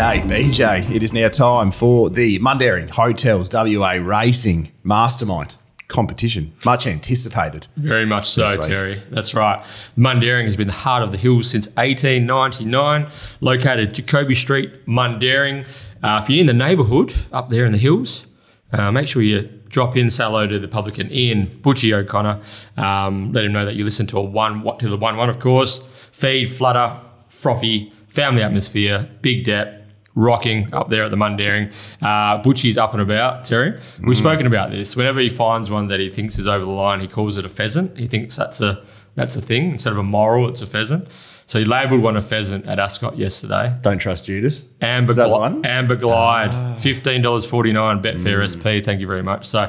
Okay, BJ, it is now time for the Mundaring Hotels WA Racing Mastermind competition. Much anticipated. Very much so, Terry. That's right. Mundaring has been the heart of the hills since 1899. Located Jacoby Street, Mundaring. Uh, if you're in the neighbourhood up there in the hills, uh, make sure you drop in, say hello to the publican Ian Butchie O'Connor. Um, let him know that you listen to a one to the one one, of course. Feed, flutter, frothy, family atmosphere, big depth. Rocking up there at the Mundaring. Uh, Butchie's up and about, Terry. We've spoken about this. Whenever he finds one that he thinks is over the line, he calls it a pheasant. He thinks that's a that's a thing. Instead of a moral, it's a pheasant. So he labelled one a pheasant at Ascot yesterday. Don't trust Judas. Amber, Is that Gli- one? Ah. Amber Glide, fifteen dollars forty nine. Betfair Mm. SP. Thank you very much. So,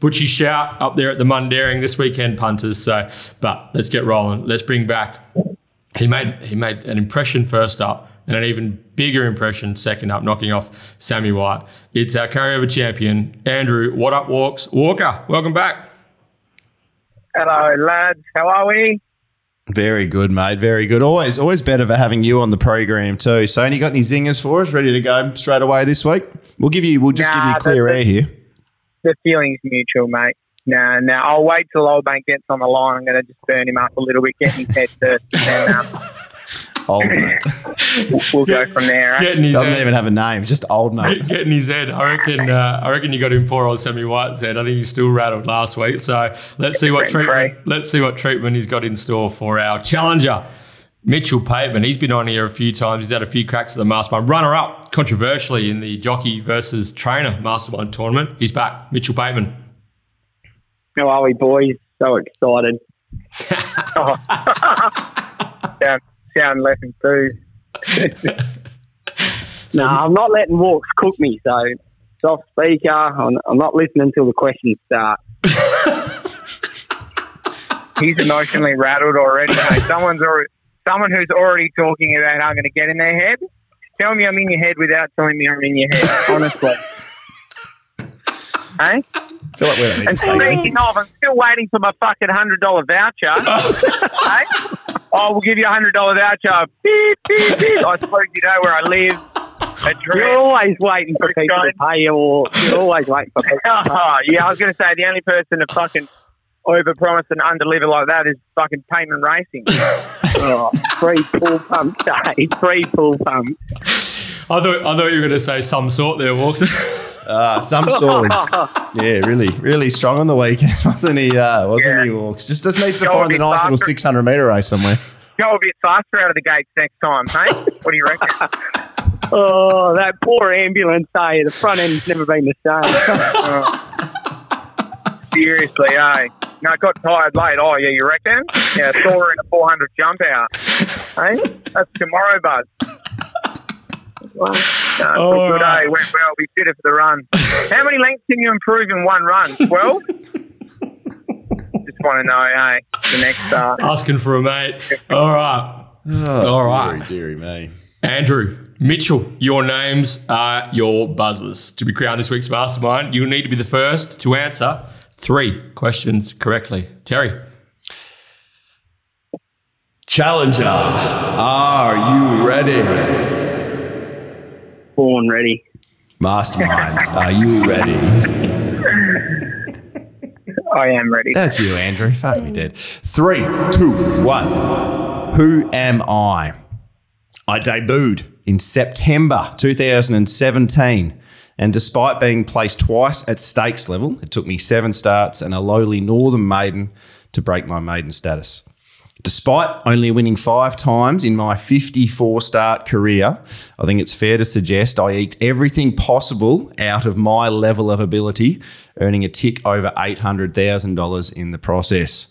Butchie shout up there at the Mundaring this weekend, punters. So, but let's get rolling. Let's bring back. He made he made an impression first up, and an even bigger impression second up, knocking off Sammy White. It's our carryover champion, Andrew. What up, Walks Walker? Welcome back. Hello, lads. How are we? Very good, mate. Very good. Always, always better for having you on the program too. So, any got any zingers for us? Ready to go straight away this week? We'll give you. We'll just give you clear that's- air here. The feeling's mutual, mate. Nah, nah. I'll wait till Old Bank gets on the line. I'm going to just burn him up a little bit, get his head first, and um, Old mate we'll go from there. Getting his doesn't head, even have a name. Just old mate. getting his head. I reckon. Uh, I reckon you got him poor old Sammy White's head. I think he's still rattled last week. So let's see what treatment. Let's see what treatment he's got in store for our challenger. Mitchell Pateman, he's been on here a few times. He's had a few cracks at the mastermind. Runner up, controversially, in the jockey versus trainer mastermind tournament. He's back. Mitchell Pateman. How are we, boys? So excited. oh. Sound, sound less enthused. No, I'm not letting walks cook me. So soft speaker. I'm, I'm not listening until the questions start. He's emotionally rattled already. Mate. Someone's already, someone who's already talking about how I'm going to get in their head. Tell me I'm in your head without telling me I'm in your head. Honestly. Hey? I feel like we don't need And say speaking of, I'm still waiting for my fucking hundred dollar voucher. hey? Oh, we'll give you a hundred dollar voucher. Beep, beep, beep. I suppose you know where I live. You're always waiting for people to pay you, or you're always waiting for people. Oh, yeah, I was going to say the only person to fucking overpromise and underdeliver like that is fucking Pateman Racing. Oh, free full pump day, eh? free full pump. I thought I thought you were going to say some sort there, Walks. Uh, some sort yeah, really, really strong on the weekend, wasn't he? Uh, wasn't Yeah. he, Walks? Just just needs to Go find a the bit nice little 600 meter race somewhere. Go a bit faster out of the gates next time, hey? What do you reckon? Oh, that poor ambulance day. The front end's never been the same. Oh. Seriously, eh? No, I got tired late. Oh, yeah, you reckon? Yeah, saw her in a 400 jump out. Hey? That's tomorrow, bud. Well, no, All good right. day. Went well. Be fitter for the run. How many lengths can you improve in one run? 12? Just want to know, hey, the next start. Asking for a mate. All right. Oh, All right. dearie, dearie me. Andrew, Mitchell, your names are your buzzers. To be crowned this week's mastermind, you'll need to be the first to answer three questions correctly. Terry. Challenger, are you ready? Born ready. Mastermind, are you ready? I am ready. That's you, Andrew. Fuck me dead. Three, two, one. Who am I? I debuted in September 2017. And despite being placed twice at stakes level, it took me seven starts and a lowly Northern maiden to break my maiden status. Despite only winning five times in my 54 start career, I think it's fair to suggest I eked everything possible out of my level of ability, earning a tick over $800,000 in the process.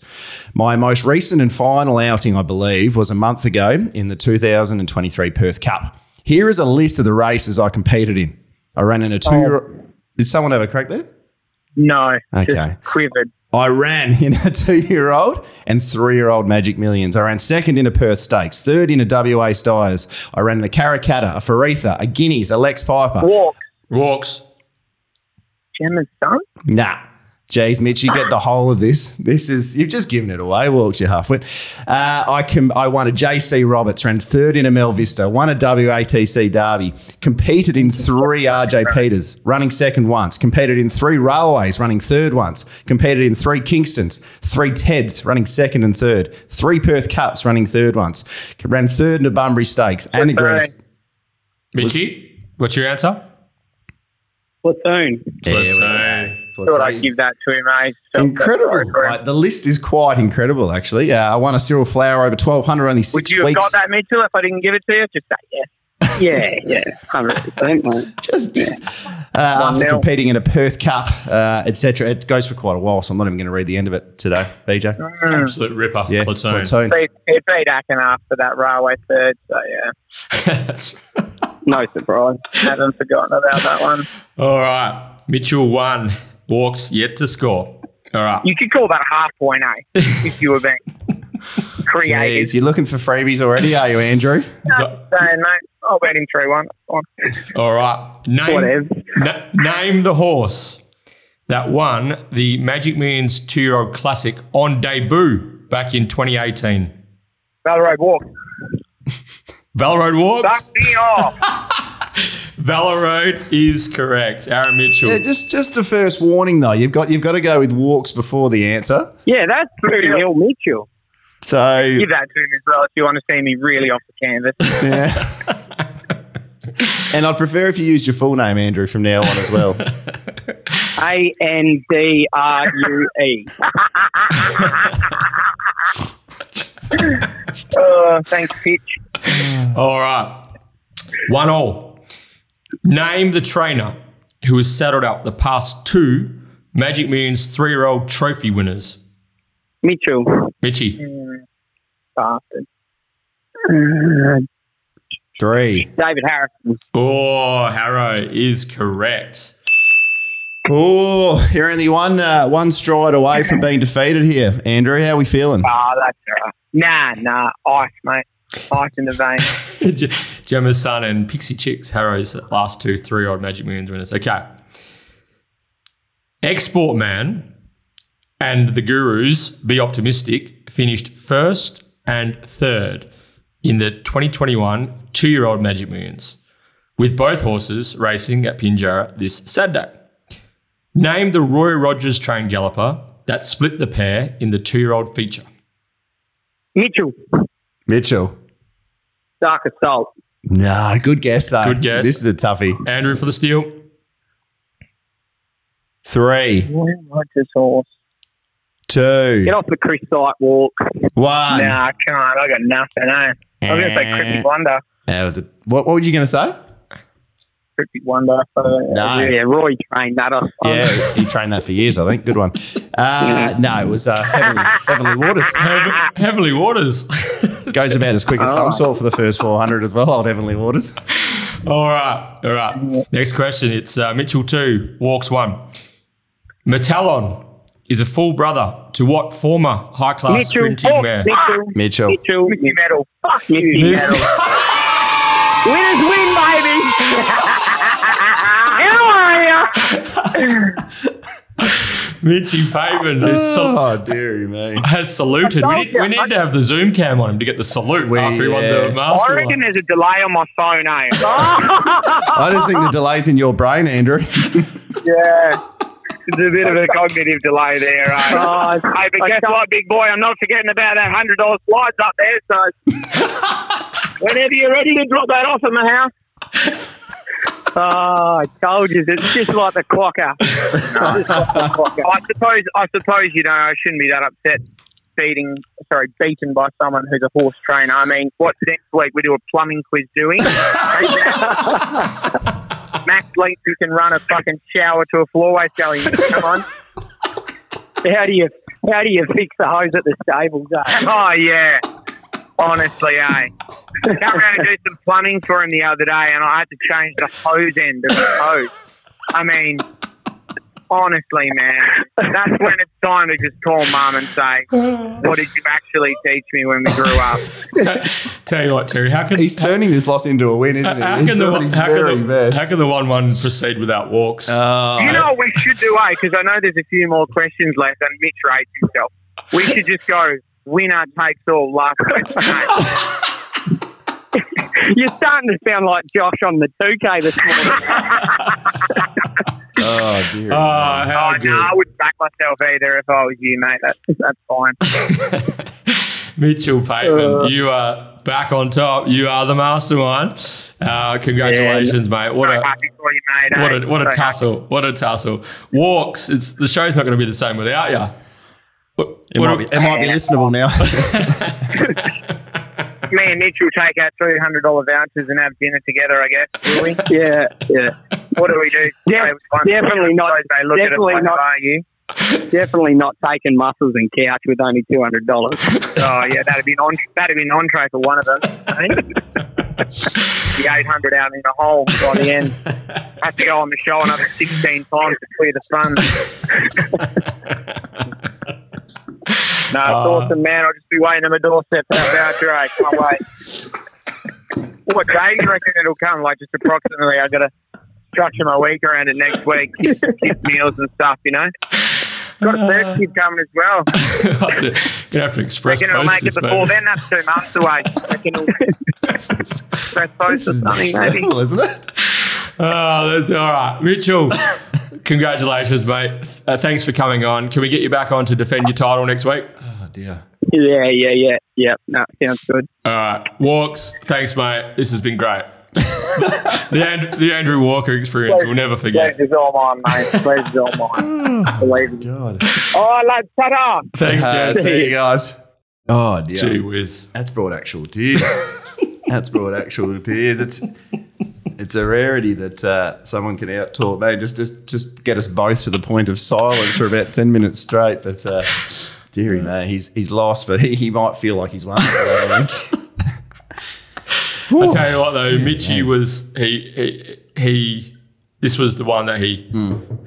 My most recent and final outing, I believe, was a month ago in the 2023 Perth Cup. Here is a list of the races I competed in. I ran in a two year Did someone have a crack there? No. Okay. Quivered. I ran in a two year old and three year old Magic Millions. I ran second in a Perth Stakes, third in a WA Sires. I ran in a Karrakatta, a Faritha, a Guineas, a Lex Piper. Walk. Walks. Gemma's son? Nah. Jeez, Mitch, you get the whole of this. This is you've just given it away. Walks you halfway. Uh, I can. I won a JC Roberts, ran third in a Mel Vista, won a WATC Derby, competed in three RJ Peters, running second once, competed in three Railways, running third once, competed in three Kingstons, three Teds, running second and third, three Perth Cups, running third once, ran third in a Bunbury Stakes and a Grand. Mitchy, what's your answer? Platoon. Platoon. Thought I'd give that to him, eh? Felt Incredible. sorry for him. Like, the list is quite incredible, actually. Uh, I won a Cyril Flower over 1,200, only six Would you have got that, Mitchell, if I didn't give it to you? Just say yes. Yeah, yeah, hundred percent, mate. Just, just uh, after nil. competing in a Perth Cup, uh, etc. It goes for quite a while, so I'm not even going to read the end of it today, BJ. Absolute ripper. Yeah, Platoon. platoon. Beat, it beat Akin after that railway third, so yeah, No surprise. haven't forgotten about that one. All right. Mitchell one. Walks yet to score. All right. You could call that a half point, eh? if you were being creative. Jeez, you're looking for freebies already, are you, Andrew? no, Saying, mate, I'll bet him 3 1. All right. Name, Whatever. na- name the horse that won the Magic Millions two year old classic on debut back in 2018. Valley Road Walk. Valor Road Walks. Suck me off. Valor Road is correct. Aaron Mitchell. Yeah, just just a first warning though. You've got you've got to go with walks before the answer. Yeah, that's pretty Neil Mitchell. So Give that to him as well if you want to see me really off the canvas. yeah. and I'd prefer if you used your full name, Andrew, from now on as well. A N D R U E. Oh, thanks, Pitch. All right. One all. Name the trainer who has saddled up the past two Magic Millions three year old trophy winners. Mitchell. Mitchy. Bastard. Uh, Three. David Harrison. Oh, Harrow is correct. Oh, you're only one uh, one stride away from being defeated here, Andrew. How are we feeling? Ah, that's all right. Nah, nah. Ice, mate. Ice in the vein. Gemma's son and Pixie Chicks, Harrow's last two three year old Magic Millions winners. Okay. Export Man and the Gurus, Be Optimistic, finished first and third in the 2021 two year old Magic Millions, with both horses racing at Pinjarra this Saturday. Name the Roy Rogers trained galloper that split the pair in the two year old feature. Mitchell. Mitchell. Dark Assault. No, good guess though. Good guess. This is a toughie. Andrew for the steal. Three, What's this horse? two, Get off the Chris Sight walk. one. Nah, I can't. I got nothing, eh? I was going to say Cryptic Wonder. That was a, what, what were you going to say? Cryptic Wonder. Uh, No. Yeah, Roy trained that. I Yeah, he trained that for years, I think. Good one. Uh, no, it was uh, Heavenly, Heavenly Waters. Heav- Heavenly Waters. Goes about as quick as some sort for the first 400 as well, old Heavenly Waters. all right, all right. Next question. It's uh, Mitchell two, Walks one. Metallon is a full brother to what former high class Mitchell. sprinting Oh, mare? Mitchell. Mitchell. Mitchell. Mickey Metal. Fuck Mitchell. Miss- Winners win, baby. Mitchy Pavin is sal- Oh, dear me. has saluted. We need, we need to have the Zoom cam on him to get the salute We- after he won yeah. the master. I reckon there's a delay on my phone, eh? I just think the delay's in your brain, Andrew. yeah. There's a bit of a cognitive delay there, eh? Oh, Hey, but guess what, big boy? I'm not forgetting about that hundred dollar slides up there. So whenever you're ready to drop that off at my house, Oh, I told you. It's just like the clocker. I suppose I suppose you know I shouldn't be that upset beating sorry beaten by someone who's a horse trainer. I mean, what's next week? We do a plumbing quiz, do we? Max length you can run a fucking shower to a floorway Sally. Come on. How do you how do you fix the hose at the stables? Eh? Oh yeah. Honestly, eh? Come around and do some plumbing for him the other day, and I had to change the hose end of the hose. I mean, honestly, man, that's when it's time to just call mum and say, "What did you actually teach me when we grew up?" T- tell you what, Terry, how can He's turning this loss into a win, isn't he? how He's can the one, how can, the, how, can the, one-one proceed without walks? Oh, You know what we should do, eh? Because I know there's a few more questions left, and Mitch rates himself. We should just go winner takes all last question. You're starting to sound like Josh on the 2K this morning. oh dear. oh, how Oh, good. no, I wouldn't back myself either if I was you, mate. That's, that's fine. Mitchell Pateman, Uh. you are back on top. You are the mastermind. Uh, congratulations, mate. What so a happy for you, mate. what eh? a what a So happy. tussle! What a tussle! Walks. It's the show's not going to be the same without you. What, It what might, be, it might be listenable now. Me and Mitch will take out three hundred dollar vouchers and have dinner together. I guess. Will we? yeah, yeah. What do we do? Yeah, Say definitely not- They look definitely at it not. like, Are you? Definitely not taking muscles and couch with only $200. Oh yeah, that'd be an on, that'd be an entree for one of them. eh? the eight hundred out in the hole by the end. Have to go on the show another sixteen times to clear the funds. No, it's Uh, awesome, man. I'll just be waiting on my doorstep for that voucher. eh? Can't wait. What day do you reckon it'll come? Like just approximately. I got to structure my week around it next week. Kids meals and stuff, you know. Got a third kid coming as well. you have to express Reckon it'll make it before mate. then. That's two months away. Reckon it'll press post or something, maybe. isn't it? That's, all right, Mitchell. Congratulations, mate. Uh, thanks for coming on. Can we get you back on to defend your title next week? Oh dear. Yeah, yeah, yeah. Yeah, no, sounds good. All right, Walks. Thanks, mate. This has been great. the, And- the Andrew Walker experience we'll never forget. Pleasure's all mine, mate. Pleasure's all mine. Believe me. God. Oh, lads, ta-da! Thanks, Uh, Jess. see you guys. Oh dear. Gee whiz. That's brought actual tears. That's brought actual tears. It's it's a rarity that uh, someone can out talk. They just just just get us both to the point of silence for about ten minutes straight. But uh, dearie man, he's he's lost, but he, he might feel like he's won. I think. I tell you what, though, Mitchy was he he he. This was the one that he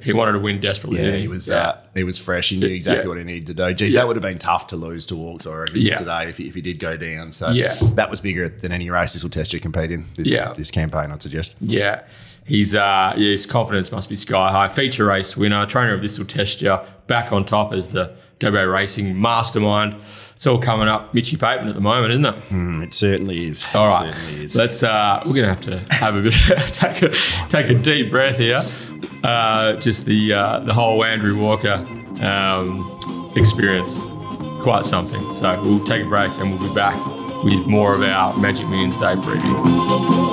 he wanted to win desperately. Yeah, he was. Uh, he was fresh. He knew exactly Yeah. what he needed to do. Geez, Yeah. that would have been tough to lose to Walks, I reckon, Yeah. today if he, if he did go down. So Yeah. that was bigger than any race this will test you compete in this Yeah. this campaign. I'd suggest. Yeah. He's uh yeah, his confidence must be sky high. Feature race winner, trainer of this will test you, back on top as the WA Racing mastermind. It's all coming up Mitchy Pateman at the moment, isn't it? Mm, it certainly is. All It right, certainly is. let's. Uh, we're gonna have to have a bit, take a take a deep breath here. Uh, just the uh, the whole Andrew Walker um, experience, quite something. So we'll take a break and we'll be back with more of our Magic Millions Day preview.